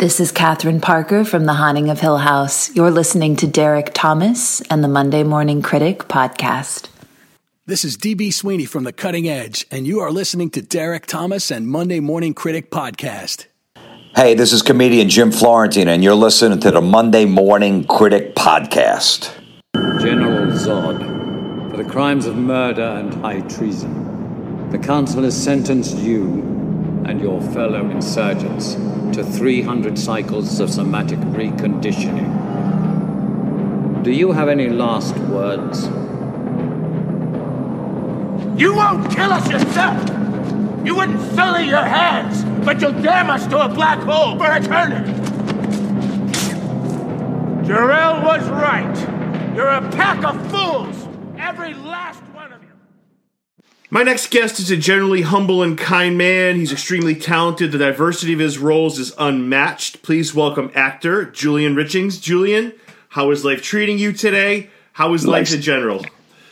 This is Catherine Parker from The Haunting of Hill House. You're listening to Derek Thomas and the Monday Morning Critic podcast. This is DB Sweeney from The Cutting Edge, and you are listening to Derek Thomas and Monday Morning Critic podcast. Hey, this is comedian Jim Florentine, and you're listening to the Monday Morning Critic podcast. General Zod, for the crimes of murder and high treason, the Council has sentenced you and your fellow insurgents to 300 cycles of somatic reconditioning. Do you have any last words? You won't kill us yourself! You wouldn't sully your hands, but you'll damn us to a black hole for eternity! Jor-El was right. You're a pack of fools! Every last my next guest is a generally humble and kind man. He's extremely talented. The diversity of his roles is unmatched. Please welcome actor Julian Richings. Julian, how is life treating you today? How is life in general?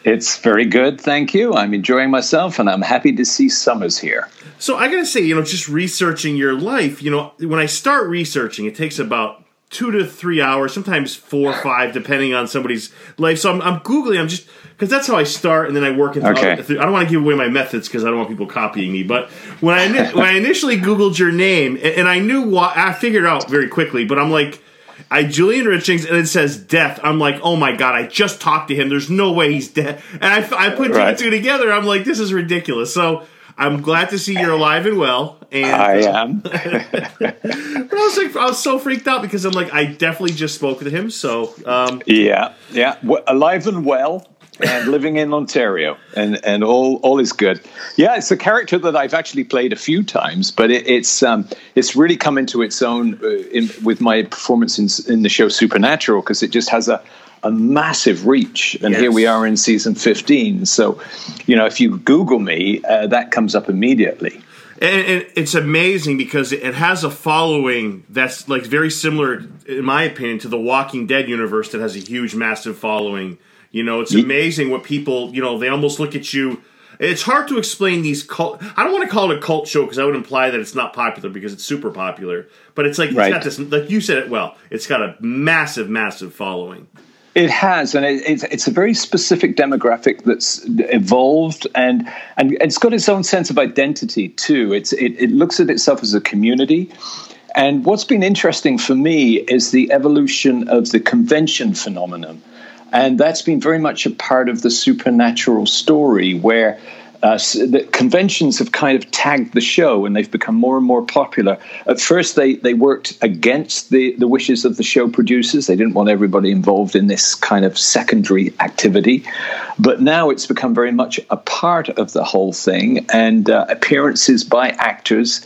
It's very good, thank you. I'm enjoying myself, and I'm happy to see Summers here. So I gotta say, you know, just researching your life, you know, when I start researching, it takes about two to three hours, sometimes four or five, depending on somebody's life. So I'm, I'm googling. I'm just because that's how I start, and then I work into. Okay. Other, I don't want to give away my methods because I don't want people copying me. But when I when I initially googled your name, and, and I knew what I figured out very quickly, but I'm like. I Julian Richings and it says death. I'm like, oh my god! I just talked to him. There's no way he's dead. And I, I put two and two together. I'm like, this is ridiculous. So I'm glad to see you're alive and well. And I am. but I was like, I was so freaked out because I'm like, I definitely just spoke to him. So um, yeah, yeah, w- alive and well. And living in Ontario, and and all all is good. Yeah, it's a character that I've actually played a few times, but it, it's um, it's really come into its own uh, in, with my performance in in the show Supernatural because it just has a a massive reach. And yes. here we are in season 15. So, you know, if you Google me, uh, that comes up immediately. And, and, it's amazing because it has a following that's like very similar, in my opinion, to the Walking Dead universe that has a huge, massive following. You know, it's amazing what people, you know, they almost look at you. It's hard to explain these cult. I don't want to call it a cult show because I would imply that it's not popular because it's super popular. But it's like right. it's got this, like you said it well. It's got a massive, massive following. It has, and it, it's, it's a very specific demographic that's evolved, and and it's got its own sense of identity too. It's it, it looks at itself as a community, and what's been interesting for me is the evolution of the convention phenomenon, and that's been very much a part of the supernatural story where uh, the conventions have kind of tagged the show and they've become more and more popular. At first, they, they worked against the, the wishes of the show producers. They didn't want everybody involved in this kind of secondary activity. But now it's become very much a part of the whole thing, and uh, appearances by actors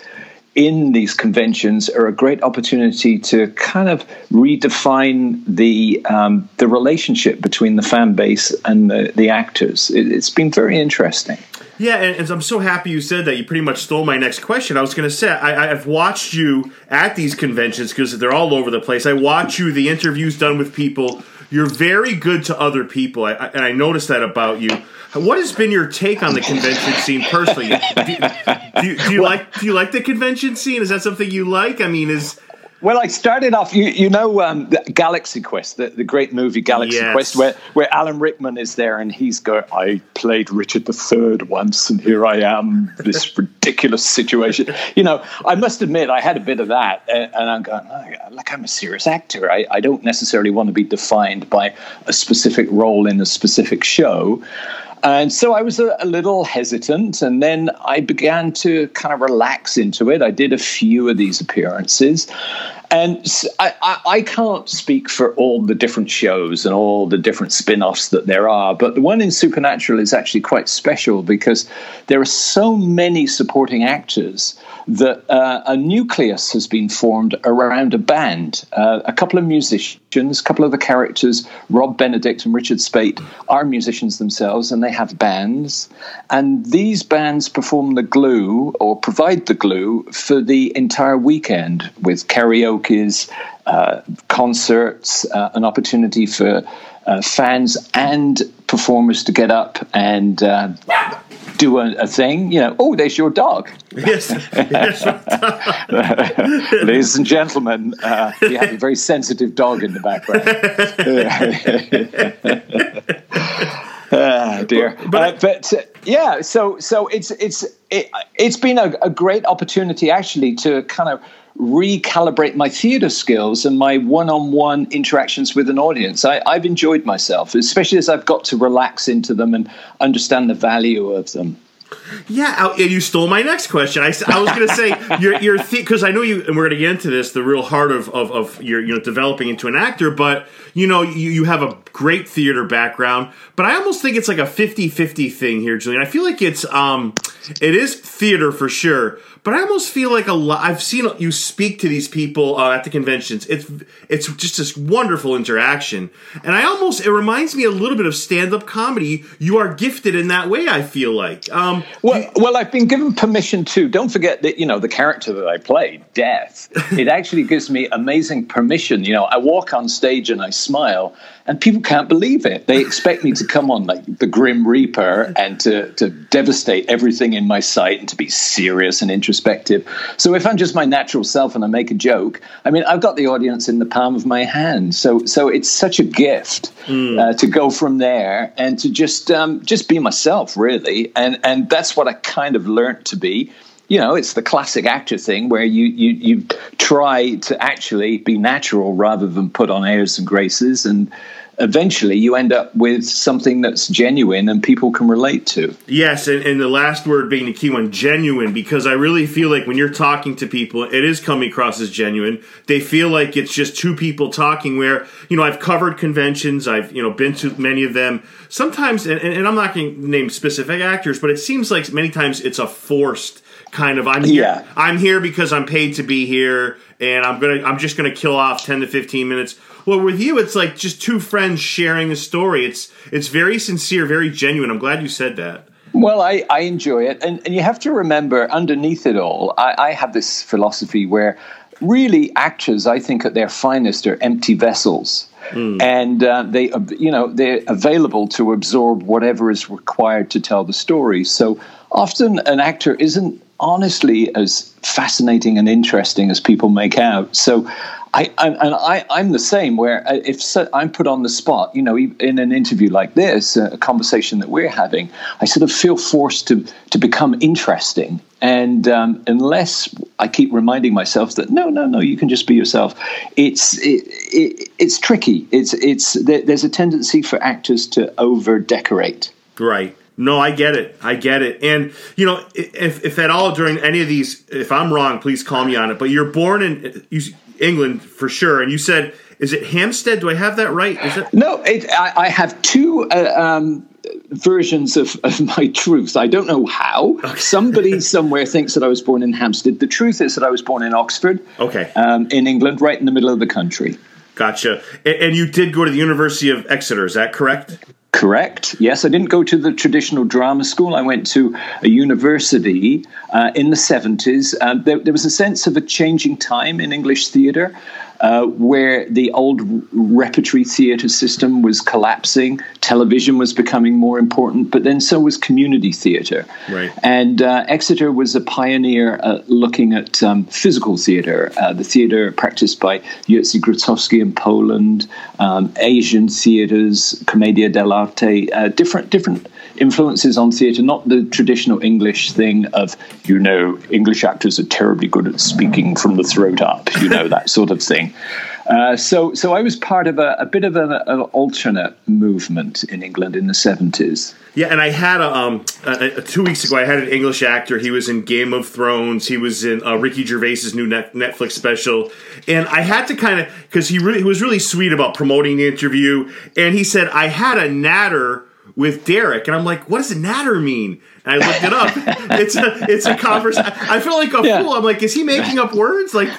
in these conventions are a great opportunity to kind of redefine the um, the relationship between the fan base and the, the actors. It, has been very interesting. Yeah, and, and, I'm so happy you said that. You pretty much stole my next question. I was going to say I, have watched you at these conventions because they're all over the place. I watch you, the interviews done with people. You're very good to other people, I, I, and I noticed that about you. What has been your take on the convention scene personally? Do, do, do you like do you like the convention scene? Is that something you like? I mean, is well, I started off, you, you know, um, Galaxy Quest, the, the great movie Galaxy yes. Quest, where, where Alan Rickman is there and he's going, I played Richard III once and here I am, this ridiculous situation. You know, I must admit, I had a bit of that. And, and I'm going, oh, like, I'm a serious actor. I, I don't necessarily want to be defined by a specific role in a specific show. And so I was a, a, little hesitant, and then I began to kind of relax into it. I did a few of these appearances, and I, I, can't speak for all the different shows and all the different spin offs that there are, but the one in Supernatural is actually quite special because there are so many supporting actors that uh, a nucleus has been formed around a band. Uh, a couple of musicians, a couple of the characters, Rob Benedict and Richard Speight, are musicians themselves and they have bands. And these bands perform the glue or provide the glue for the entire weekend with karaoke karaoke's, uh, concerts, uh, an opportunity for uh, fans and performers to get up and uh, do a, a, thing, you know, oh, there's your dog. Yes. yes. Ladies and gentlemen, uh, you have a very sensitive dog in the background. ah, dear. But, uh, but uh, yeah, so so it's it's it, has been a, a great opportunity actually to kind of recalibrate my theater skills and my one-on-one interactions with an audience. I, have enjoyed myself, especially as I've got to relax into them and understand the value of them. Yeah, you stole my next question. I, I was going to say your your because I know you, and we're going to get into this, the real heart of, of, of your you know developing into an actor. But you know you, you have a great theater background, but I almost think it's like a 50-50 thing here, Julian. I feel like it's um it is theater for sure, but I almost feel like a lot. I've seen you speak to these people uh, at the conventions. It's it's just this wonderful interaction, and I almost it reminds me a little bit of stand up comedy. You are gifted in that way. I feel like. Um, well, well, I've been given permission to. Don't forget that you know the character that I play, Death. it actually gives me amazing permission. You know, I walk on stage and I smile, and people can't believe it. They expect me to come on like the Grim Reaper and to, to devastate everything in my sight and to be serious and introspective. So if I'm just my natural self and I make a joke, I mean, I've got the audience in the palm of my hand. So so it's such a gift mm. uh, to go from there and to just um, just be myself, really. And and that's what I kind of learned to be you know, it's the classic actor thing where you, you, you try to actually be natural rather than put on airs and graces. And eventually you end up with something that's genuine and people can relate to. Yes, and, and, the last word being the key one, genuine, because I really feel like when you're talking to people, it is coming across as genuine. They feel like it's just two people talking where, you know, I've covered conventions, I've, you know, been to many of them. Sometimes, and, and I'm not going to name specific actors, but it seems like many times it's a forced kind of I'm here yeah. I'm here because I'm paid to be here and I'm going to I'm just going to kill off 10 to 15 minutes. Well, with you it's like just two friends sharing a story. It's it's very sincere, very genuine. I'm glad you said that. Well, I, I enjoy it. And, and you have to remember, underneath it all, I, I have this philosophy where really actors, I think, at their finest are empty vessels. Mm. And uh, they, you know, they're available to absorb whatever is required to tell the story. So often, an actor isn't honestly as fascinating and interesting as people make out. So, I, I and I, I'm the same. Where uh, if so, I'm put on the spot, you know, in an interview like this, a conversation that we're having, I sort of feel forced to to become interesting. And um, unless I keep reminding myself that no, no, no, you can just be yourself, it's it, it, it's tricky. It's it's there's a tendency for actors to over decorate. Right. No, I get it. I get it. And you know, if if at all during any of these, if I'm wrong, please call me on it. But you're born in England for sure, and you said, is it Hampstead? Do I have that right? Is it? No, it, I, I, have two. Uh, um, versions of, of my truth. I don't know how. Okay. Somebody somewhere thinks that I was born in Hampstead. The truth is that I was born in Oxford, okay, um, in England, right in the middle of the country. Gotcha. And, and you did go to the University of Exeter. Is that correct? Correct. Yes, I didn't go to the traditional drama school. I went to a university uh, in the 70s. Uh, there, there, was a sense of a changing time in English theatre uh, where the old repertory theatre system was collapsing, television was becoming more important, but then so was community theatre. Right. And uh, Exeter was a pioneer uh, looking at um, physical theatre, uh, the theatre practiced by Jerzy Grotowski in Poland, um, Asian theatres, Commedia dell'arte, uh, different different influences on theatre, not the traditional English thing of, you know, English actors are terribly good at speaking from the throat up, you know, that sort of thing. Uh, so, so I was part of a, a bit of an, alternate movement in England in the seventies. Yeah, and I had a, um, a, a, two weeks ago. I had an English actor. He was in Game of Thrones. He was in uh, Ricky Gervais's new net, Netflix special, and I had to kind of because he really he was really sweet about promoting the interview, and he said I had a natter with Derek, and I'm like, what does a natter mean? And I looked it up. it's a it's a conversation. I feel like a yeah. fool. I'm like, is he making up words? Like,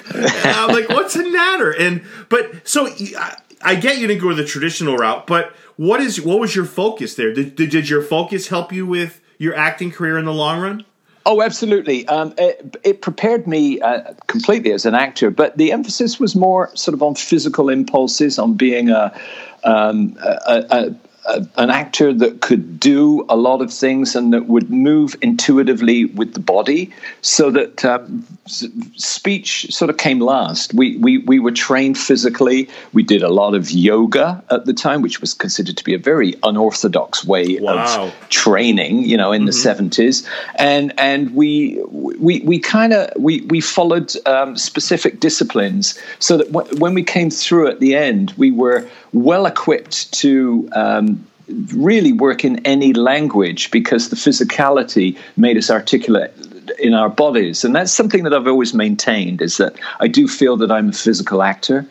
I'm like, what's a natter? And but so I, I get you didn't go the traditional route, but what is what was your focus there? Did, did, did your focus help you with your acting career in the long run? Oh, absolutely. Um, it, it, prepared me uh, completely as an actor, but the emphasis was more sort of on physical impulses, on being a, um, a, a, a, an actor that could do a lot of things and that would move intuitively with the body, so that um, speech sort of came last. We, we we were trained physically. We did a lot of yoga at the time, which was considered to be a very unorthodox way wow. of training. You know, in mm-hmm. the seventies, and and we we we kind of we we followed um, specific disciplines so that w- when we came through at the end, we were well equipped to. Um, really work in any language because the physicality made us articulate in our bodies and that's something that i've always maintained is that i do feel that i'm a physical actor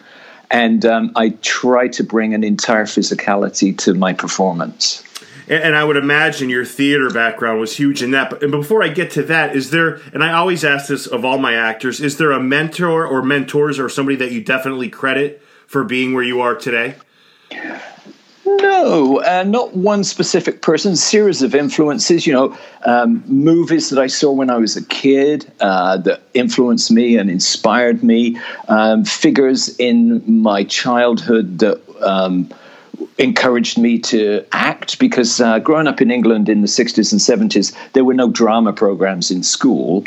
and um, i try to bring an entire physicality to my performance and, I would imagine your theater background was huge in that. But and before I get to that, is there? And I always ask this of all my actors: Is there a mentor or mentors or somebody that you definitely credit for being where you are today? No, uh, not one specific person. Series of influences. You know, um, movies that I saw when I was a kid uh, that influenced me and inspired me. Um, figures in my childhood that. Um, encouraged me to act because uh, growing up in England in the 60s and 70s, there were no drama programs in school.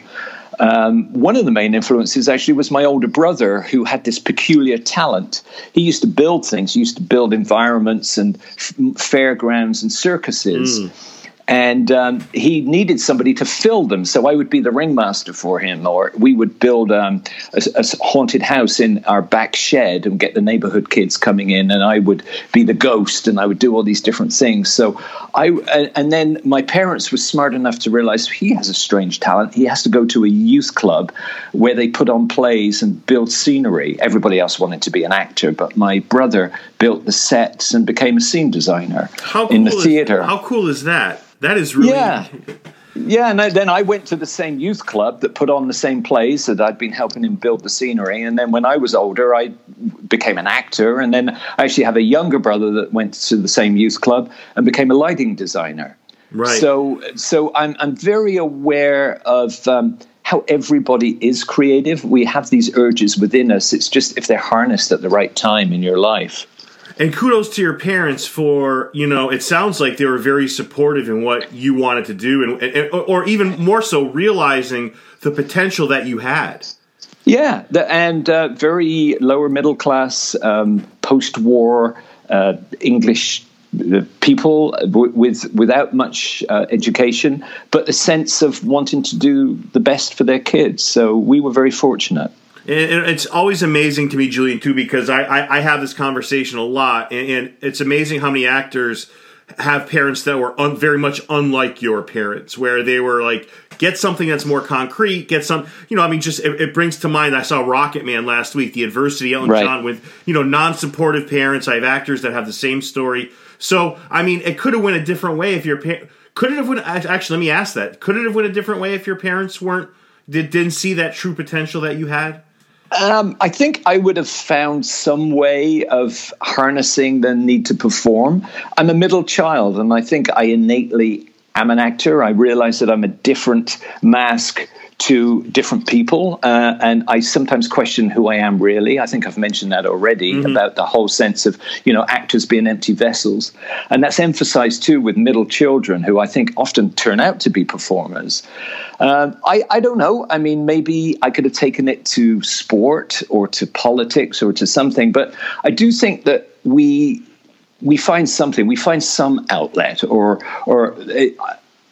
Um, one of the main influences actually was my older brother, who had this peculiar talent. He used to build things, he used to build environments and f- fairgrounds and circuses. Mm and um, he needed somebody to fill them. So I would be the ringmaster for him, or we would build um, a, a, haunted house in our back shed and get the neighborhood kids coming in, and I would be the ghost, and I would do all these different things. So I, and then my parents were smart enough to realize he has a strange talent. He has to go to a youth club where they put on plays and build scenery. Everybody else wanted to be an actor, but my brother built the sets and became a scene designer cool in the theater. Is, how cool is that? That is really. Yeah. Yeah, and then I went to the same youth club that put on the same plays that I'd been helping him build the scenery. And then when I was older, I became an actor. And then I actually have a younger brother that went to the same youth club and became a lighting designer. Right. So, so I'm I'm very aware of. Um, how everybody is creative. We have these urges within us. It's just if they're harnessed at the right time in your life. And kudos to your parents for, you know, it sounds like they were very supportive in what you wanted to do, and, and or even more so, realizing the potential that you had. Yeah, the, and uh, very lower middle class, um, post war uh, English uh, people with without much uh, education, but a sense of wanting to do the best for their kids. So we were very fortunate. And it's always amazing to me, Julian, too, because I, I, I have this conversation a lot, and, and, it's amazing how many actors have parents that were un, very much unlike your parents, where they were like, get something that's more concrete, get some, you know, I mean, just it, it brings to mind. I saw Rocketman last week, the adversity Elton right. John with you know non-supportive parents. I have actors that have the same story. So I mean, it could have went a different way if your parents could it have went. Actually, let me ask that: Could it have went a different way if your parents weren't did, didn't see that true potential that you had? Um, I think I would have found some way of harnessing the need to perform. I'm a middle child, and I think I innately am an actor. I realize that I'm a different mask to different people. Uh, and I sometimes question who I am really. I think I've mentioned that already mm-hmm. about the whole sense of, you know, actors being empty vessels. And that's emphasized too with middle children who I think often turn out to be performers. Um, I, I don't know. I mean, maybe I could have taken it to sport or to politics or to something. But I do think that we we find something, we find some outlet or or.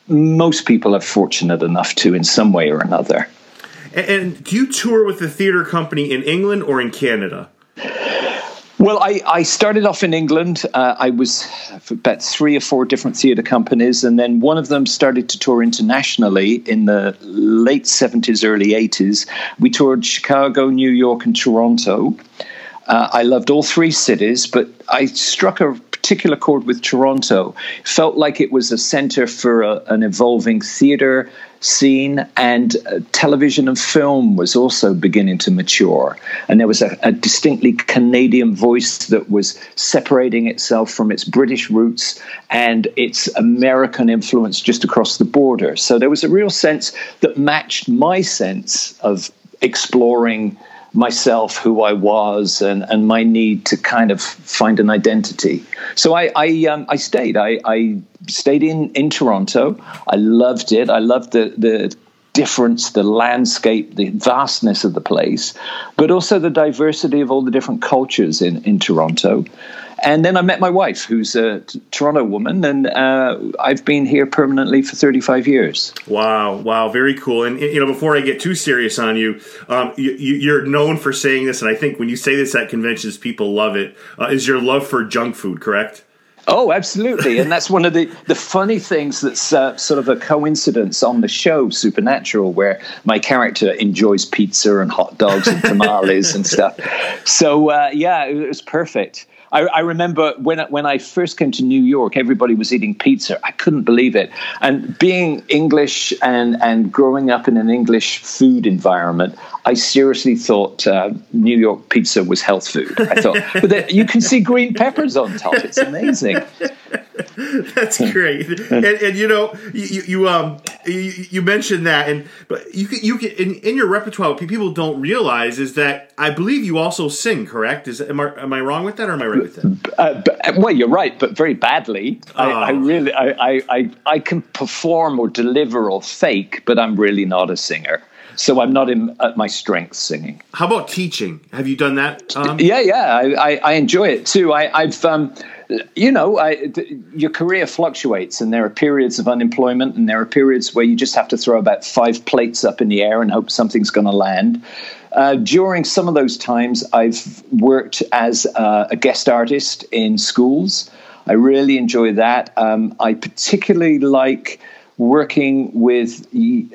Most people are fortunate enough to in some way or another. And, and do you tour with the theater company in England or in Canada? Well, I, I started off in England. Uh, I was about three or four different theatre companies, and then one of them started to tour internationally in the late 70s, early 80s. We toured Chicago, New York, and Toronto. Uh, I loved all three cities, but I struck a particular chord with Toronto. Felt like it was a center for a, an evolving theater scene, and uh, television and film was also beginning to mature. And there was a, a distinctly Canadian voice that was separating itself from its British roots and its American influence just across the border. So there was a real sense that matched my sense of exploring myself, who I was, and, and my need to kind of find an identity. So I I, um, I stayed. I, I stayed in, in Toronto. I loved it. I loved the the difference, the landscape, the vastness of the place, but also the diversity of all the different cultures in, in Toronto. And then I met my wife, who's a t- Toronto woman, and uh, I've been here permanently for 35 years. Wow, wow, very cool. And you know, before I get too serious on you, um, you are known for saying this, and I think when you say this at conventions, people love it. Uh, is your love for junk food correct? Oh, absolutely, and that's one of the the funny things that's uh, sort of a coincidence on the show Supernatural, where my character enjoys pizza and hot dogs and tamales and stuff. So uh, yeah, it was perfect. I, I, remember when when I first came to New York, everybody was eating pizza. I couldn't believe it. And being English and and growing up in an English food environment, I seriously thought uh, New York pizza was health food. I thought, but you can see green peppers on top. It's amazing. That's great. And, and, you know, you, you um you, you, mentioned that, and but you can you can in, in your repertoire, what people don't realize is that I believe you also sing. Correct? Is am I am I wrong with that, or am I right with that? Uh, but, well, you're right, but very badly. Oh. I, I, oh. really I, I I can perform or deliver or fake, but I'm really not a singer so I'm not in, at my strength singing. How about teaching? Have you done that? Um? Yeah, yeah, I, I, I, enjoy it too. I, have um, you know, I, th- your career fluctuates, and there are periods of unemployment, and there are periods where you just have to throw about five plates up in the air and hope something's going to land. Uh, during some of those times, I've worked as uh, a guest artist in schools. I really enjoy that. Um, I particularly like working with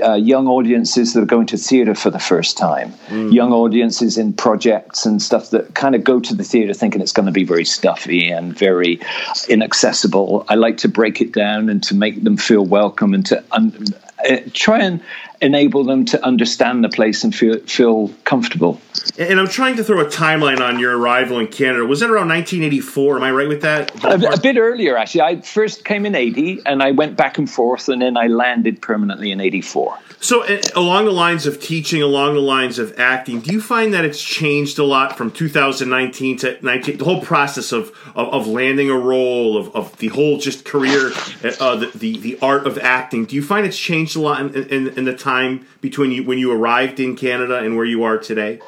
uh, young audiences that are going to theatre for the first time, mm. young audiences in projects and stuff that kind of go to the theatre thinking it's going to be very stuffy and very inaccessible. I like to break it down and to make them feel welcome and to un- uh, try and enable them to understand the place and feel feel comfortable. And I'm trying to throw a timeline on your arrival in Canada. Was it around 1984? Am I right with that? A, a, bit earlier, actually. I first came in 80, and I went back and forth, and then I landed permanently in 84. So, uh, along the lines of teaching, along the lines of acting, do you find that it's changed a lot from 2019 to 19? The whole process of of, of landing a role, of, of the whole just career, uh, the, the, the art of acting. Do you find it's changed a lot in, in, in the time between you when you arrived in Canada and where you are today?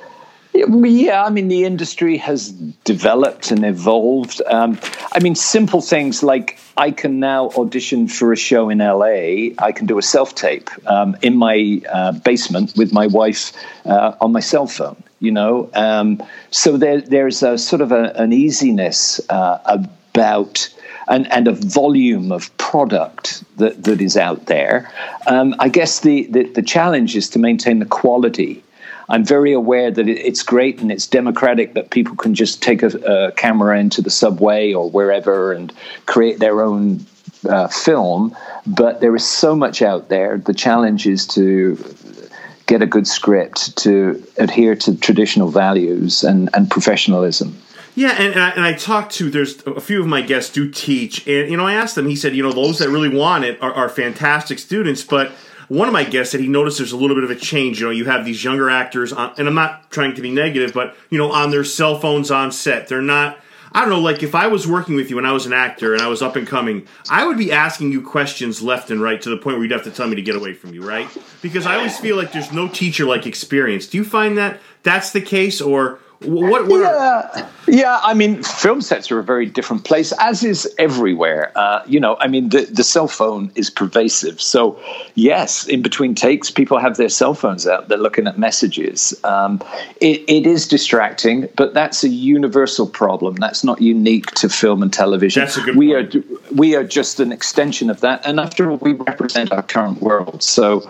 Yeah, I mean, the industry has developed and evolved. Um, I mean, simple things like I can now audition for a show in LA. I can do a self tape um, in my uh, basement with my wife uh, on my cell phone, you know? Um, so there, there's a sort of a, an easiness uh, about. And, and, a volume of product that, that is out there. Um, I guess the, the, the challenge is to maintain the quality I'm very aware that it's great and it's democratic that people can just take a, a camera into the subway or wherever and create their own uh, film. But there is so much out there. The challenge is to get a good script, to adhere to traditional values and, and professionalism. Yeah, and, and I, and I, talked to there's a few of my guests do teach, and you know I asked them. He said, you know, those that really want it are, are fantastic students, but one of my guests said he noticed there's a little bit of a change. You know, you have these younger actors, on, and I'm not trying to be negative, but you know, on their cell phones on set, they're not. I don't know, like if I was working with you and I was an actor and I was up and coming, I would be asking you questions left and right to the point where you'd have to tell me to get away from you, right? Because I always feel like there's no teacher like experience. Do you find that that's the case, or what, what yeah, are- yeah. I mean, film sets are a very different place, as is everywhere. Uh, you know, I mean, the the cell phone is pervasive. So, yes, in between takes, people have their cell phones out. They're looking at messages. Um, it, it is distracting, but that's a universal problem. That's not unique to film and television. That's a good we point. are we are just an extension of that. And after all, we represent our current world. So,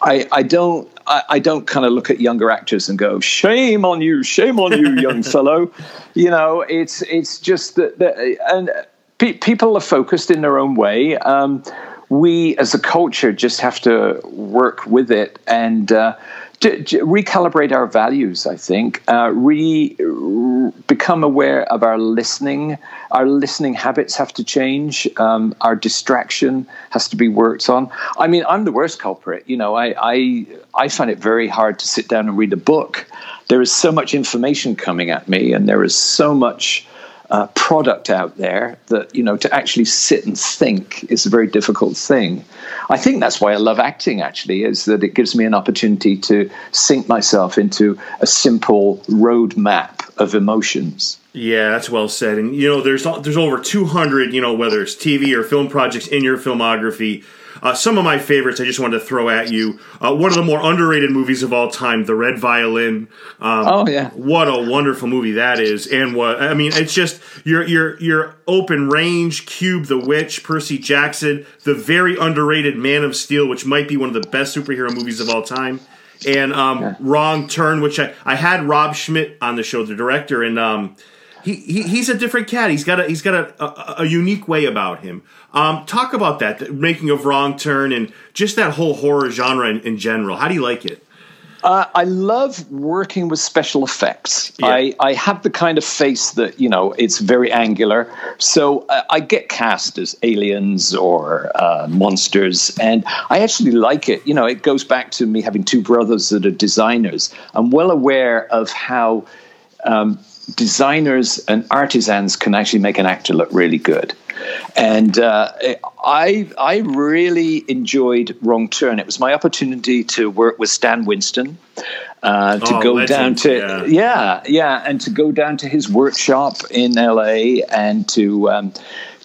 I I don't I, I don't kind of look at younger actors and go, "Shame on you, shame on you, young fellow." You know, it's it's just that, that and pe- people are focused in their own way. Um, we, as a culture, just have to work with it and. Uh, to, to recalibrate our values, I think, uh, re, re, become aware of our listening. Our listening habits have to change. Um, our distraction has to be worked on. I mean, I'm the worst culprit. You know, I, I, I find it very hard to sit down and read a book there is so much information coming at me, and there is so much uh, product out there that you know to actually sit and think is a very difficult thing. I think that's why I love acting. Actually, is that it gives me an opportunity to sink myself into a simple roadmap of emotions. Yeah, that's well said. And you know, there's there's over 200, you know, whether it's TV or film projects in your filmography. Uh, some of my favorites I just wanted to throw at you. Uh, one of the more underrated movies of all time, The Red Violin. Um, oh yeah, what a wonderful movie that is! And what I mean, it's just your your your open range, Cube, The Witch, Percy Jackson, the very underrated Man of Steel, which might be one of the best superhero movies of all time. And um, yeah. Wrong Turn, which I, I had Rob Schmidt on the show, the director, and um, he, he he's a different cat. He's got a he's got a, a, a unique way about him. Um, talk about that, making of wrong turn, and just that whole horror genre in, in general. How do you like it? Uh, I love working with special effects. Yeah. I, I have the kind of face that, you know, it's very angular. So uh, I get cast as aliens or uh, monsters, and I actually like it. You know, it goes back to me having two brothers that are designers. I'm well aware of how um, designers and artisans can actually make an actor look really good. And uh, I I really enjoyed Wrong Turn. It was my opportunity to work with Stan Winston, uh, to oh, go legend. down to yeah. yeah. yeah and to go down to his workshop in L.A. and to um,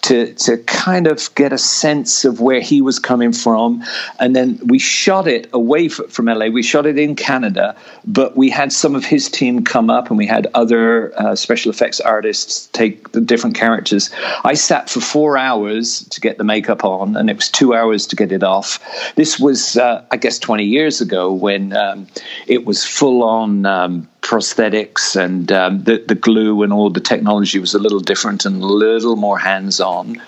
to to kind of get a sense of where he was coming from. And then we shot it away from LA. We shot it in Canada, but we had some of his team come up, and we had other uh, special effects artists take the different characters. I sat for four hours to get the makeup on, and it was two hours to get it off. This was, uh, I guess, 20 years ago when um, it was full on. Um, prosthetics and um, the, the glue and all the technology was a little different and a little more hands on.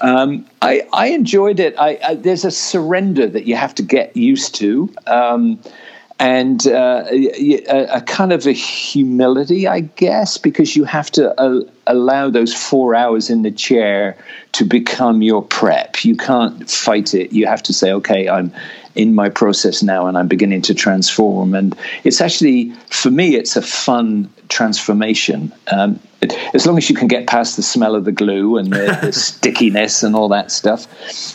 Um, I, I, enjoyed it. I, I, there's a surrender that you have to get used to. Um, and uh, a, a, kind of a humility, I guess, because you have to uh, allow those four hours in the chair to become your prep. You can't fight it. You have to say, okay, I'm in my process now and I'm beginning to transform. And it's actually, for me, it's a fun transformation. Um, as long as you can get past the smell of the glue and the, the stickiness and all that stuff.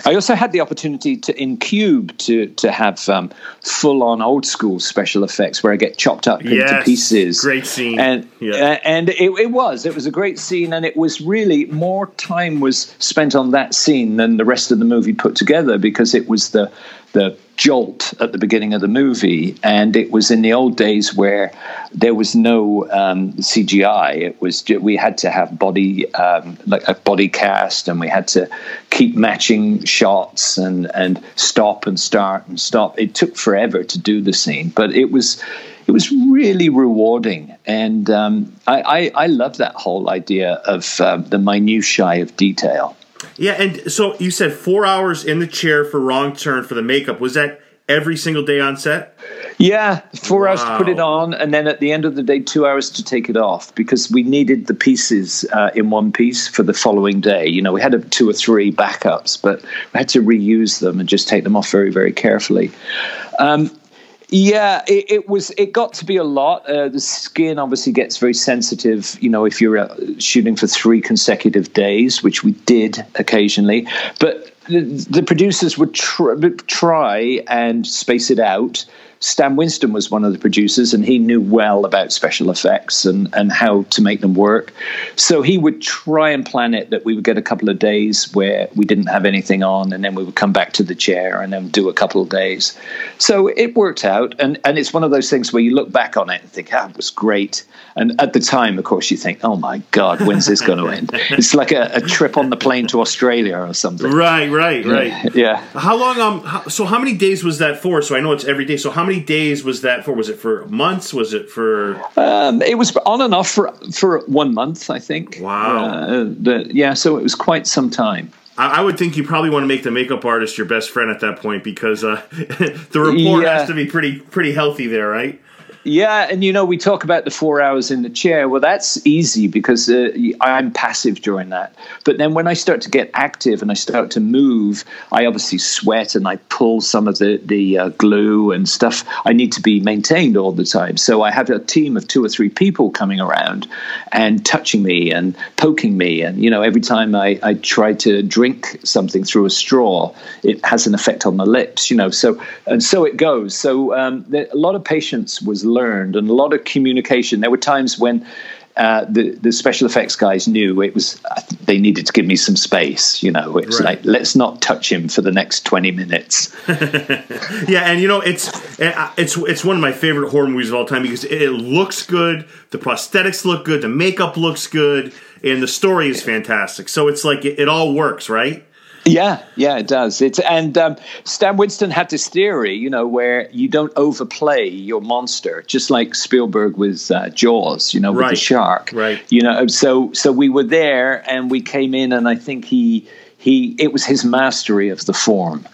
I also had the opportunity to in Cube to to have um, full on old school special effects where I get chopped up yes, into pieces. Great scene, and yeah. uh, and it, it, was it was a great scene, and it was really more time was spent on that scene than the rest of the movie put together because it was the the jolt at the beginning of the movie, and it was in the old days where there was no um, CGI. It was we had to have body um, like a body cast, and we had to keep matching shots and and stop and start and stop. It took forever to do the scene, but it was it was really rewarding, and um, I, I, I love that whole idea of uh, the minutiae of detail. Yeah, and so you said four hours in the chair for wrong turn for the makeup. Was that every single day on set? Yeah, four wow. hours to put it on, and then at the end of the day, two hours to take it off because we needed the pieces uh, in one piece for the following day. You know, we had a, two or three backups, but we had to reuse them and just take them off very, very carefully. Um, yeah, it, it, was. It got to be a lot. Uh, the skin obviously gets very sensitive. You know, if you're uh, shooting for three consecutive days, which we did occasionally, but the, the producers would tr- try and space it out Stan Winston was one of the producers, and he knew well about special effects and, and how to make them work. So he would try and plan it that we would get a couple of days where we didn't have anything on, and then we would come back to the chair and then do a couple of days. So it worked out, and, and it's one of those things where you look back on it and think, ah, it was great. And at the time, of course, you think, oh my God, when's this going to end? It's like a, a, trip on the plane to Australia or something. Right, right, right. Yeah. How long? Um. So how many days was that for? So I know it's every day. So how many days was that for? Was it for months? Was it for? Um, it was on and off for for one month, I think. Wow. Uh, the, yeah, so it was quite some time. I, would think you probably want to make the makeup artist your best friend at that point because uh, the rapport yeah. has to be pretty pretty healthy there, right? Yeah, and you know, we talk about the four hours in the chair. Well, that's easy because uh, I'm passive during that. But then when I start to get active and I start to move, I obviously sweat and I pull some of the the uh, glue and stuff. I need to be maintained all the time. So I have a team of two or three people coming around and touching me and poking me. And you know, every time I, I try to drink something through a straw, it has an effect on the lips. You know, so and so it goes. So um, a lot of patience was learned and a lot of communication. There were times when uh, the the special effects guys knew it was they needed to give me some space. You know, it's right. like let's not touch him for the next twenty minutes. yeah, and you know it's it's it's one of my favorite horror movies of all time because it looks good, the prosthetics look good, the makeup looks good, and the story is fantastic. So it's like it, it all works, right? Yeah, yeah, it does. It's and um, Stan Winston had this theory, you know, where you don't overplay your monster, just like Spielberg with uh, Jaws, you know, with right. the shark, right? You know, so so we were there, and we came in, and I think he he it was his mastery of the form.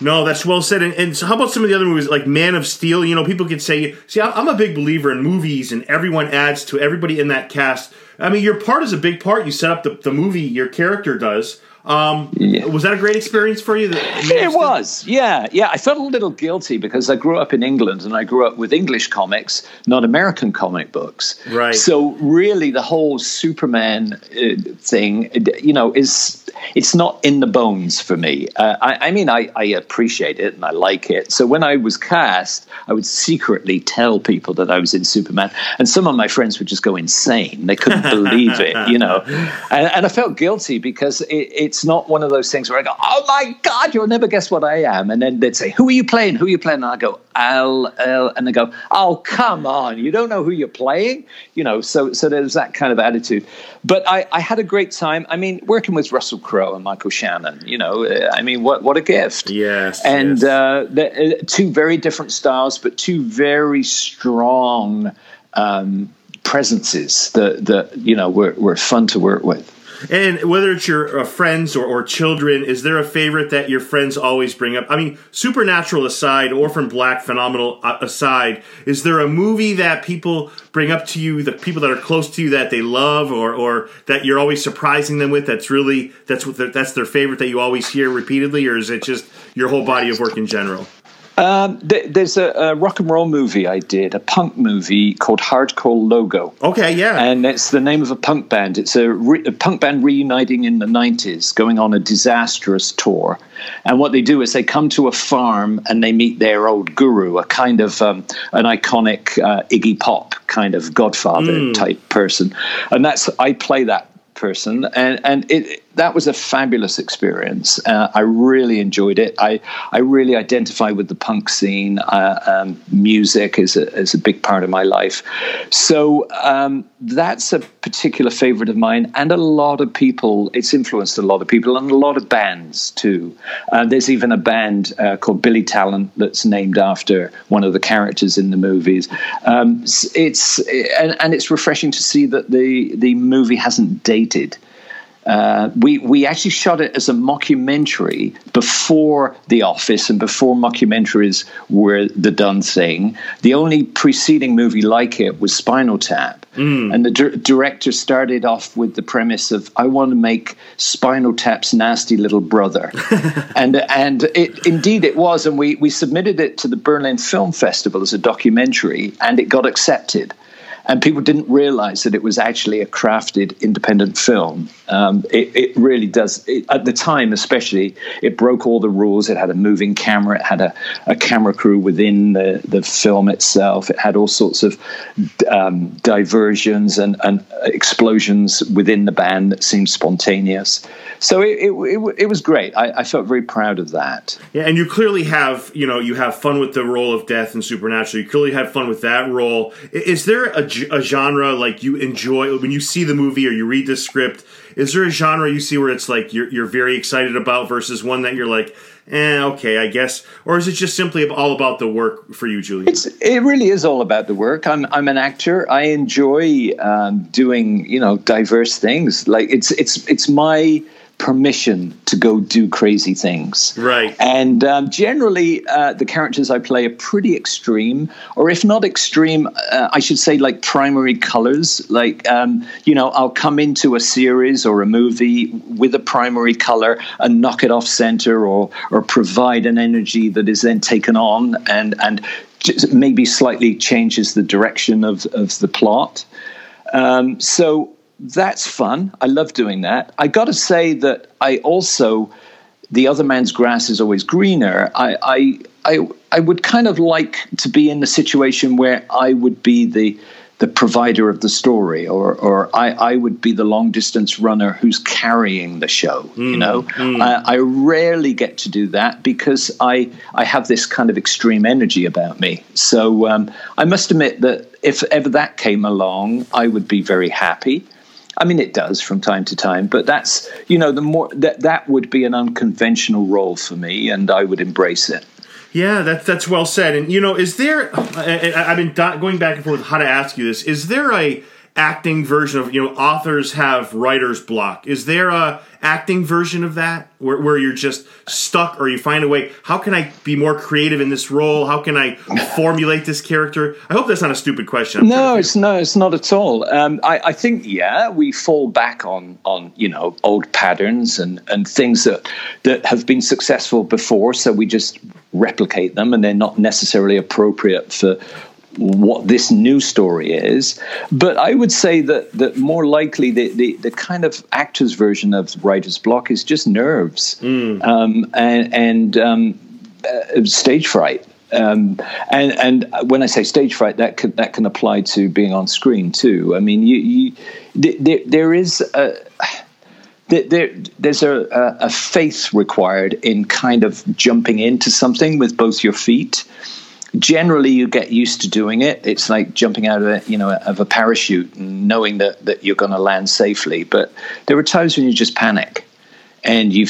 No, that's well said. And, and so how about some of the other movies like Man of Steel? You know, people could say, see, I'm a big believer in movies, and everyone adds to everybody in that cast. I mean, your part is a big part. You set up the, the movie, your character does. Um, yeah. Was that a great experience for you? It was, yeah, yeah. I felt a little guilty because I grew up in England and I grew up with English comics, not American comic books. Right. So really, the whole Superman uh, thing, you know, is it's not in the bones for me. Uh, I, I, mean, I, I, appreciate it and I like it. So when I was cast, I would secretly tell people that I was in Superman, and some of my friends would just go insane. They couldn't believe it, you know. And, and I felt guilty because it, it's not one of those things where I go, "Oh my God, you'll never guess what I am," and then they'd say, "Who are you playing? Who are you playing?" And I go, "Al, Al," and they go, "Oh, come on, you don't know who you're playing," you know. So so there's that kind of attitude. But I, I had a great time. I mean, working with Russell And Michael Shannon. You know, I mean, what what a gift! Yes, and yes. Uh, the, uh, two very different styles, but two very strong um, presences that that you know were were fun to work with. And whether it's your uh, friends or, or children, is there a favorite that your friends always bring up? I mean, Supernatural aside, Orphan Black, phenomenal uh, aside, is there a movie that people bring up to you, the people that are close to you that they love, or or that you're always surprising them with? That's really that's what that's their favorite that you always hear repeatedly, or is it just your whole body of work in general? Um, th- there's a, a, rock and roll movie I did, a punk movie called Hardcore Logo. Okay, yeah. And it's the name of a punk band. It's a, re- a, punk band reuniting in the 90s, going on a disastrous tour. And what they do is they come to a farm and they meet their old guru, a kind of um, an iconic uh, Iggy Pop kind of Godfather mm. type person. And that's I play that person, and and it that was a fabulous experience. Uh, I really enjoyed it. I I really identify with the punk scene. Uh, um, music is a is a big part of my life, so um, that's a particular favorite of mine. And a lot of people, it's influenced a lot of people and a lot of bands too. Uh, there's even a band uh, called Billy Talent that's named after one of the characters in the movies. Um, it's and, and it's refreshing to see that the the movie hasn't dated. Uh, we we actually shot it as a mockumentary before The Office and before mockumentaries were the done thing. The only preceding movie like it was Spinal Tap, mm. and the di- director started off with the premise of I want to make Spinal Tap's nasty little brother, and and it, indeed it was, and we we submitted it to the Berlin Film Festival as a documentary, and it got accepted and people didn't realize that it was actually a crafted independent film. Um, it, it, really does, it, at the time especially, it broke all the rules. It had a moving camera, it had a, a camera crew within the, the film itself, it had all sorts of um, diversions and, and explosions within the band that seemed spontaneous. So it, it, it, was great. I, I felt very proud of that. Yeah, and you clearly have, you know, you have fun with the role of death and supernatural. You clearly had fun with that role. Is there a a genre like you enjoy when you see the movie or you read the script? Is there a genre you see where it's like you're you're very excited about versus one that you're like, eh, okay, I guess, or is it just simply all about the work for you, Julian? It's it really is all about the work. I'm I'm an actor. I enjoy um, doing you know diverse things. Like it's it's it's my permission to go do crazy things. Right. And um, generally, uh, the characters I play are pretty extreme, or if not extreme, uh, I should say like primary colors. Like, um, you know, I'll come into a series or a movie with a primary color and knock it off center or, or provide an energy that is then taken on and, and maybe slightly changes the direction of, of the plot. Um, so that's fun. I love doing that. I got to say that I also, the other man's grass is always greener. I, I, I, I would kind of like to be in the situation where I would be the the provider of the story, or or I, I would be the long distance runner who's carrying the show. Mm, you know, mm. I, I, rarely get to do that because I I have this kind of extreme energy about me. So um, I must admit that if ever that came along, I would be very happy. I mean, it does from time to time, but that's you know the more that that would be an unconventional role for me, and I would embrace it. Yeah, that's that's well said. And you know, is there? I, have been going back and forth how to ask you this. Is there a acting version of you know authors have writer's block? Is there a acting version of that? Where, where you're just stuck or you find a way? How can i be more creative in this role? How can i formulate this character? I hope that's not a stupid question. I'm no it's no it's not at all. Um, I, I, think yeah we fall back on on you know old patterns and and things that that have been successful before so we just replicate them and they're not necessarily appropriate for what this new story is. But I would say that that more likely the, the, the kind of actor's version of writer's block is just nerves mm. um, and, and um, uh, stage fright. Um, and and when I say stage fright, that can that can apply to being on screen too. I mean, you, you there, there is a there, there's a, a, faith required in kind of jumping into something with both your feet generally you get used to doing it. It's like jumping out of a you know of a parachute and knowing that that you're going to land safely. But there are times when you just panic and you,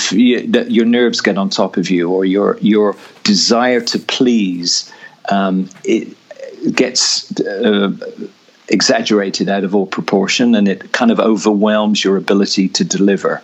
that your nerves get on top of you or your your desire to please um, it gets uh, exaggerated out of all proportion and it kind of overwhelms your ability to deliver.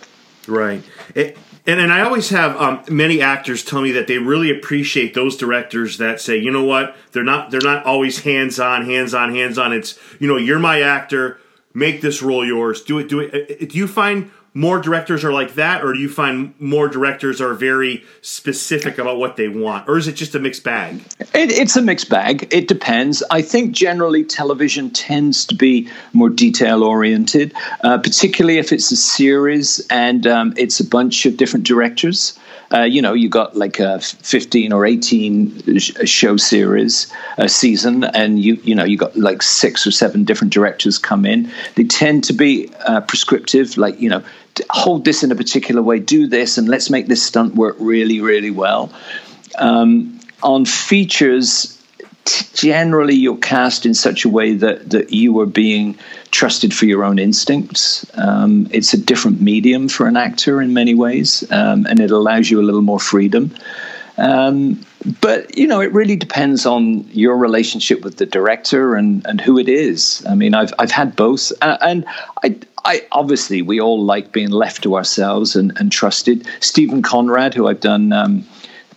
Right and and I always have um, many actors tell me that they really appreciate those directors that say, you know what, they're not they're not always hands on, hands on, hands on. It's you know, you're my actor, make this role yours, do it, do it. Do you find more directors are like that, or do you find more directors are very specific about what they want, or is it just a mixed bag? It, it's a mixed bag. It depends. I think generally television tends to be more detail oriented, uh, particularly if it's a series and um, it's a bunch of different directors. Uh, you know, you got like a 15 or 18 show series a season, and you you know you got like six or seven different directors come in. They tend to be uh, prescriptive, like you know, hold this in a particular way, do this, and let's make this stunt work really, really well. Um, on features, generally you're cast in such a way that that you are being trusted for your own instincts. Um, it's a different medium for an actor in many ways, um, and it allows you a little more freedom. Um, but you know, it really depends on your relationship with the director and, and who it is. I mean, I've I've had both, uh, and I I obviously we all like being left to ourselves and, and trusted. Steven Conrad, who I've done um,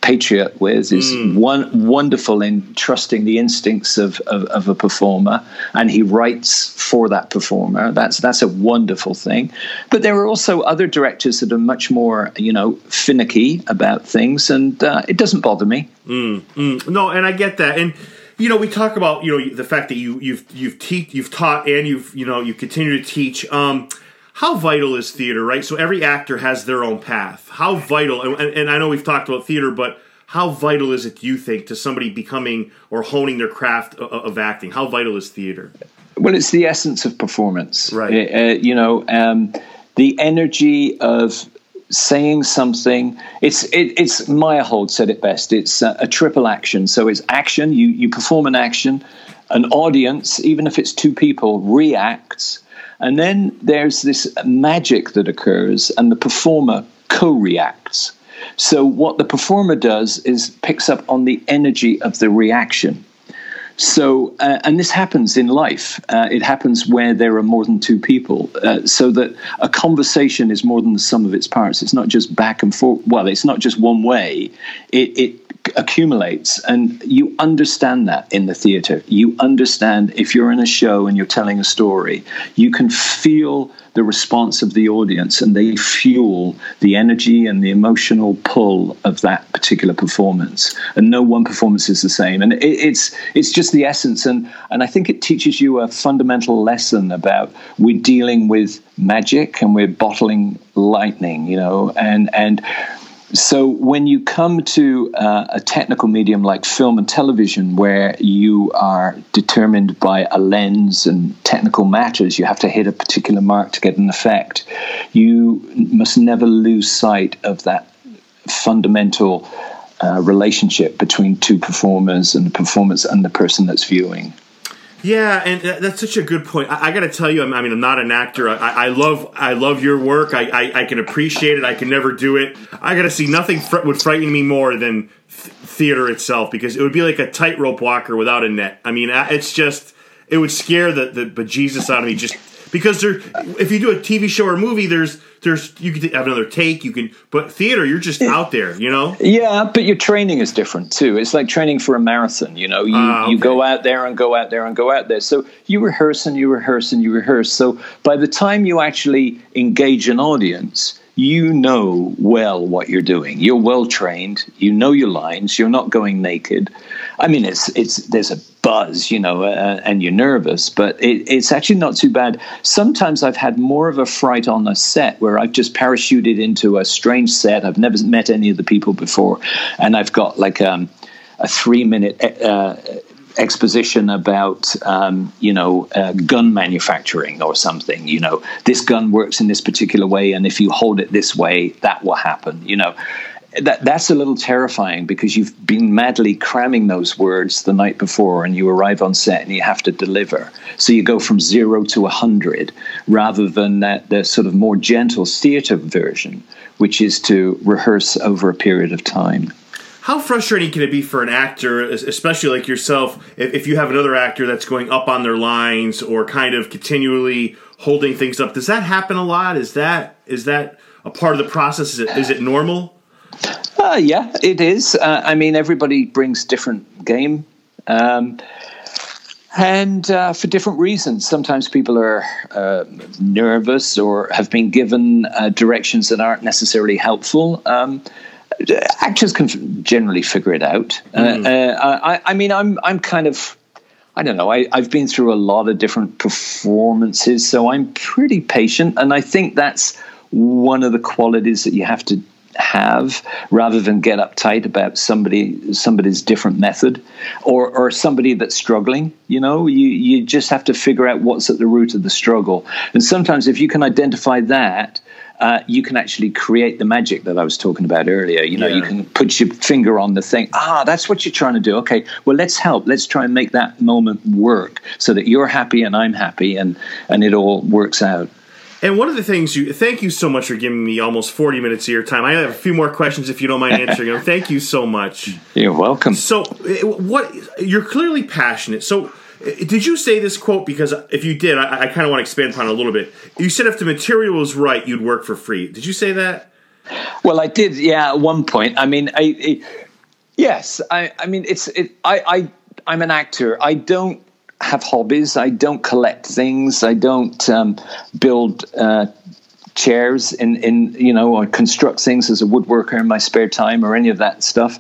Patriot with is mm. one wonderful in trusting the instincts of, of, of, a performer, and he writes for that performer. That's that's a wonderful thing. But there are also other directors that are much more, you know, finicky about things, and uh, it doesn't bother me. Mm, mm. No, and I get that, and you know, we talk about you know the fact that you you've you've te- you've taught and you've you know you continue to teach. Um, how vital is theater, right? So every actor has their own path. How vital, and, and, I know we've talked about theater, but how vital is it, do you think, to somebody becoming or honing their craft of, of acting? How vital is theater? Well, it's the essence of performance, right? Uh, you know, um, the energy of saying something. It's it, it's Meyerhold said it best. It's a, a triple action. So it's action. You you perform an action. An audience, even if it's two people, reacts and then there's this magic that occurs, and the performer co reacts. So, what the performer does is picks up on the energy of the reaction. So, uh, and this happens in life. Uh, it happens where there are more than two people, uh, so that a conversation is more than the sum of its parts. It's not just back and forth. Well, it's not just one way. It, it accumulates, and you understand that in the theater. You understand if you're in a show and you're telling a story, you can feel the response of the audience and they fuel the energy and the emotional pull of that particular performance. And no one performance is the same. And it, it's it's just the essence. And and I think it teaches you a fundamental lesson about we're dealing with magic and we're bottling lightning you know? And and so when you come to uh, a technical medium like film and television, where you are determined by a lens and technical matters, you have to hit a particular mark to get an effect. You must never lose sight of that fundamental uh, relationship between two performers and the performance and the person that's viewing. Yeah, and uh, that's such a good point. I, I got to tell you, I mean, I'm not an actor. I, I love, I love your work. I, I, I, can appreciate it. I can never do it. I got to see nothing fr- would frighten me more than th- theater itself because it would be like a tightrope walker without a net. I mean, it's just, it would scare the the bejesus out of me just because there if you do a TV show or movie, there's there's you can have another take. You can, but theater, you're just out there, you know. Yeah, but your training is different too. It's like training for a marathon. You know, you uh, okay. you go out there and go out there and go out there. So you rehearse and you rehearse and you rehearse. So by the time you actually engage an audience, you know well what you're doing. You're well trained. You know your lines. You're not going naked. I mean, it's it's there's a buzz, you know, uh, and you're nervous, but it, it's actually not too bad. Sometimes I've had more of a fright on a set where I've just parachuted into a strange set. I've never met any of the people before, and I've got like um, a three minute. Uh, exposition about um, you know uh, gun manufacturing or something you know this gun works in this particular way and if you hold it this way that will happen you know that that's a little terrifying because you've been madly cramming those words the night before and you arrive on set and you have to deliver so you go from zero to a hundred rather than that the sort of more gentle theater version which is to rehearse over a period of time how frustrating can it be for an actor, especially like yourself, if, you have another actor that's going up on their lines or kind of continually holding things up? Does that happen a lot? Is that is that a part of the process? Is it is it normal? Uh, yeah, it is. Uh, I mean, everybody brings different game. Um, and uh, for different reasons. Sometimes people are uh, nervous or have been given uh, directions that aren't necessarily helpful. Um, actors can generally figure it out. Mm. I, I, mean, I'm I'm kind of I don't know. I, I've been through a lot of different performances, so I'm pretty patient, and I think that's one of the qualities that you have to have rather than get uptight about somebody somebody's different method or or somebody that's struggling you know you you just have to figure out what's at the root of the struggle and sometimes if you can identify that uh, you can actually create the magic that I was talking about earlier. You know, yeah. you can put your finger on the thing. Ah, that's what you're trying to do. Okay, well, let's help. Let's try and make that moment work so that you're happy and I'm happy, and and it all works out. And one of the things you thank you so much for giving me almost 40 minutes of your time. I have a few more questions if you don't mind answering them. Thank you so much. You're welcome. So, eh, what you're clearly passionate. So, eh, did you say this quote? Because if you did, I, I kind of want to expand upon it a little bit. You said if the material was right, you'd work for free. Did you say that? Well, I did. Yeah, at one point. I mean, I, I yes. I, I mean, it's it. I, I I'm an actor. I don't have hobbies. I don't collect things. I don't um, build uh, chairs in, in you know or construct things as a woodworker in my spare time or any of that stuff.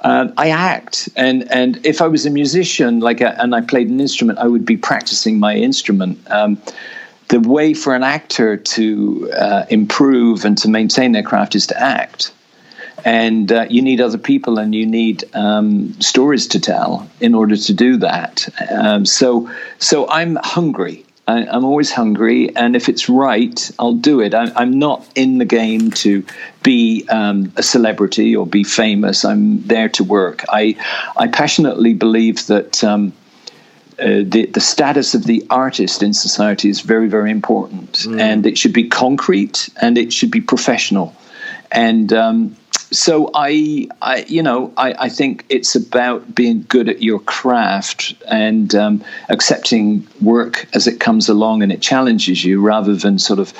Uh, I act, and and if I was a musician, like a, and I played an instrument, I would be practicing my instrument. Um, the way for an actor to uh, improve and to maintain their craft is to act and uh, you need other people and you need um, stories to tell in order to do that. Um, so, so I'm hungry. I, am always hungry, and if it's right, I'll do it. I, am not in the game to be um, a celebrity or be famous. I'm there to work. I, I passionately believe that. Um, uh, the, the status of the artist in society is very, very important, mm. and it should be concrete and it should be professional. And um, so I, I, you know, I, I think it's about being good at your craft and um, accepting work as it comes along and it challenges you, rather than sort of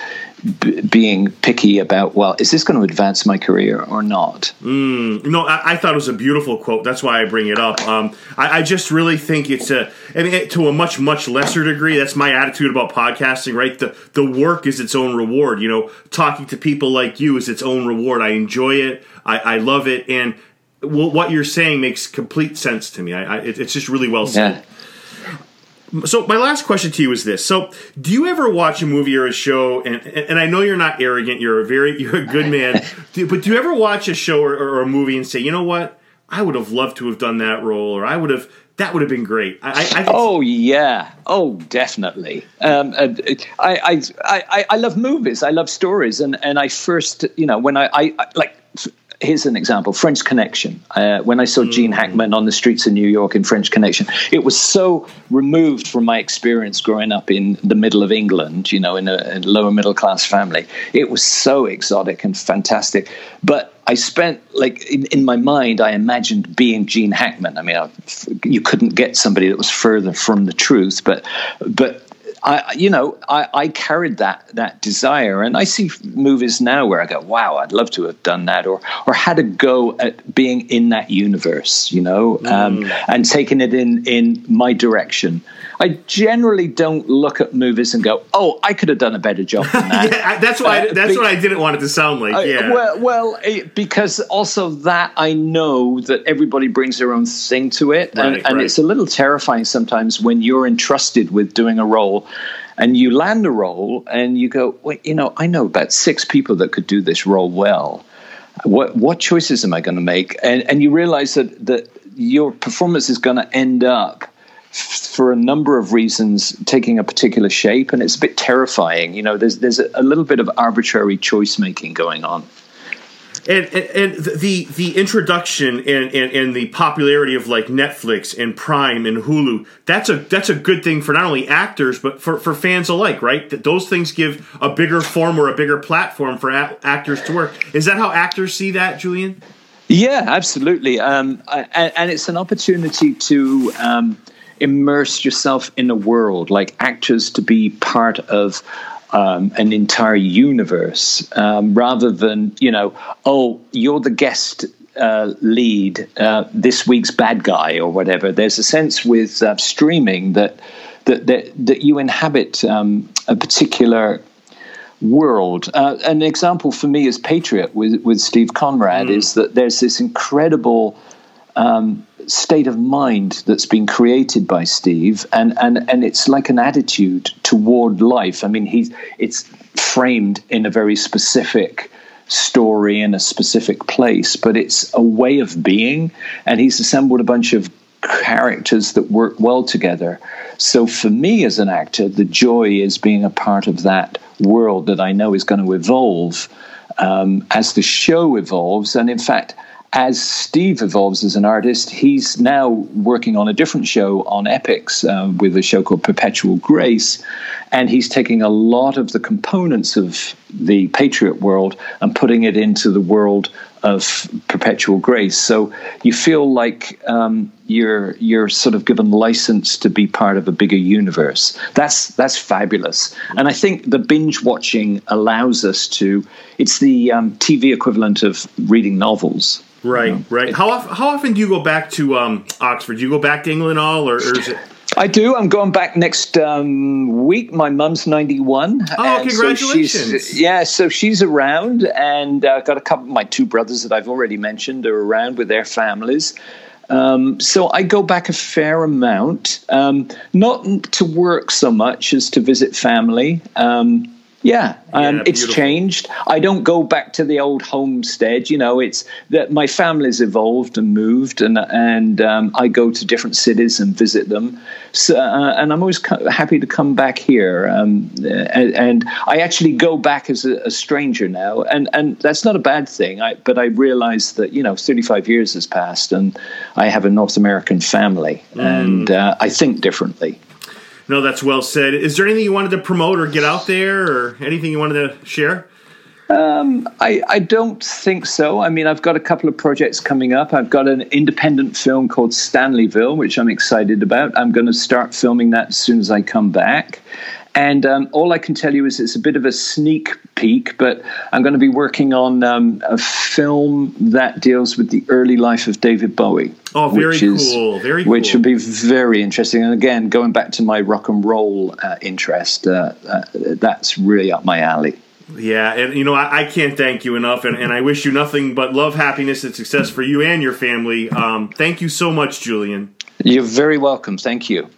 b- being picky about, well, is this going to advance my career or not? Mm, no, I, I, thought it was a beautiful quote. That's why I bring it up. Um, I, I, just really think it's a, I mean, to a much much lesser degree. That's my attitude about podcasting. Right, the the work is its own reward. You know, talking to people like you is its own reward. I enjoy it. I, I love it, and what you're saying makes complete sense to me. I, it's just really well said. Yeah. So my last question to you is this: So, do you ever watch a movie or a show? And and I know you're not arrogant; you're a very you're a good man. but do you ever watch a show or, or, a movie and say, you know what, I would have loved to have done that role, or I would have that would have been great. I, I oh yeah, oh definitely. Um, uh, I, I I I love movies. I love stories, and and I first you know when I, I like here's an example French Connection. Uh, when I saw Gene mm. Hackman on the streets of New York in French Connection, it was so removed from my experience growing up in the middle of England, you know, in a, a lower middle class family. It was so exotic and fantastic. But I spent like in, in, my mind, I imagined being Gene Hackman. I mean, I, you couldn't get somebody that was further from the truth, but but I, you know, I, I, carried that that desire, and I see movies now where I go, "Wow, I'd love to have done that," or or had a go at being in that universe, you know, um, mm. and taking it in in my direction. I generally don't look at movies and go, "Oh, I could have done a better job than that." yeah, that's why. Uh, that's be, what I didn't want it to sound like. Yeah. well, well, it, because also that I know that everybody brings their own thing to it, right, and, and right. it's a little terrifying sometimes when you're entrusted with doing a role and you land a role and you go, wait, you know, I know about six people that could do this role well. What what choices am I going to make? And and you realize that that your performance is going to end up for a number of reasons taking a particular shape and it's a bit terrifying. You know there's there's a little bit of arbitrary choice making going on. And, and, and the the introduction and, and, and the popularity of like Netflix and Prime and Hulu that's a that's a good thing for not only actors but for, for fans alike right? That those things give a bigger form or a bigger platform for a- actors to work. Is that how actors see that Julian? Yeah absolutely. Um, and, and, it's an opportunity to um, immerse yourself in a world like actors to be part of um, an entire universe um, rather than you know oh you're the guest uh, lead uh, this week's bad guy or whatever there's a sense with uh, streaming that that that, that you inhabit um, a particular world uh, an example for me is patriot with with steve conrad mm. is that there's this incredible um, state of mind that's been created by Steve, and and and it's like an attitude toward life. I mean, he's it's framed in a very specific story in a specific place, but it's a way of being, and he's assembled a bunch of characters that work well together. So for me as an actor, the joy is being a part of that world that I know is going to evolve um, as the show evolves, and in fact as Steve evolves as an artist, he's now working on a different show on Epix uh, with a show called Perpetual Grace. And he's taking a lot of the components of the Patriot world and putting it into the world of Perpetual Grace. So you feel like um, you're you're sort of given license to be part of a bigger universe. That's that's fabulous. And I think the binge watching allows us to. It's the um, TV equivalent of reading novels. Right, you know? right. How often, how often do you go back to um, Oxford? Do you go back to England all, or, or is it? I do. I'm going back next um, week. My mum's 91. Oh, congratulations! So yeah, so she's around, and I've uh, got a couple. My two brothers that I've already mentioned are around with their families. Um, so I go back a fair amount, um, not to work so much as to visit family. Um, yeah, um, yeah, it's changed. I don't go back to the old homestead. You know, it's that my family's evolved and moved, and and um, I go to different cities and visit them. So, uh, and I'm always co- happy to come back here. Um, and, and, I actually go back as a, a, stranger now, and and that's not a bad thing. I, but I realize that you know, 35 years has passed, and I have a North American family, mm. and uh, I think differently. No, that's well said. Is there anything you wanted to promote or get out there, or anything you wanted to share? Um, I, I don't think so. I mean, I've got a couple of projects coming up. I've got an independent film called Stanleyville, which I'm excited about. I'm going to start filming that as soon as I come back. And um, all I can tell you is it's a bit of a sneak peek, but I'm going to be working on um, a film that deals with the early life of David Bowie. Oh, very cool! Is, very cool. Which would be very interesting. And again, going back to my rock and roll uh, interest, uh, uh, that's really up my alley. Yeah, and you know, I, I can't thank you enough, and, and, I wish you nothing but love, happiness, and success for you and your family. Um, thank you so much, Julian. You're very welcome. Thank you.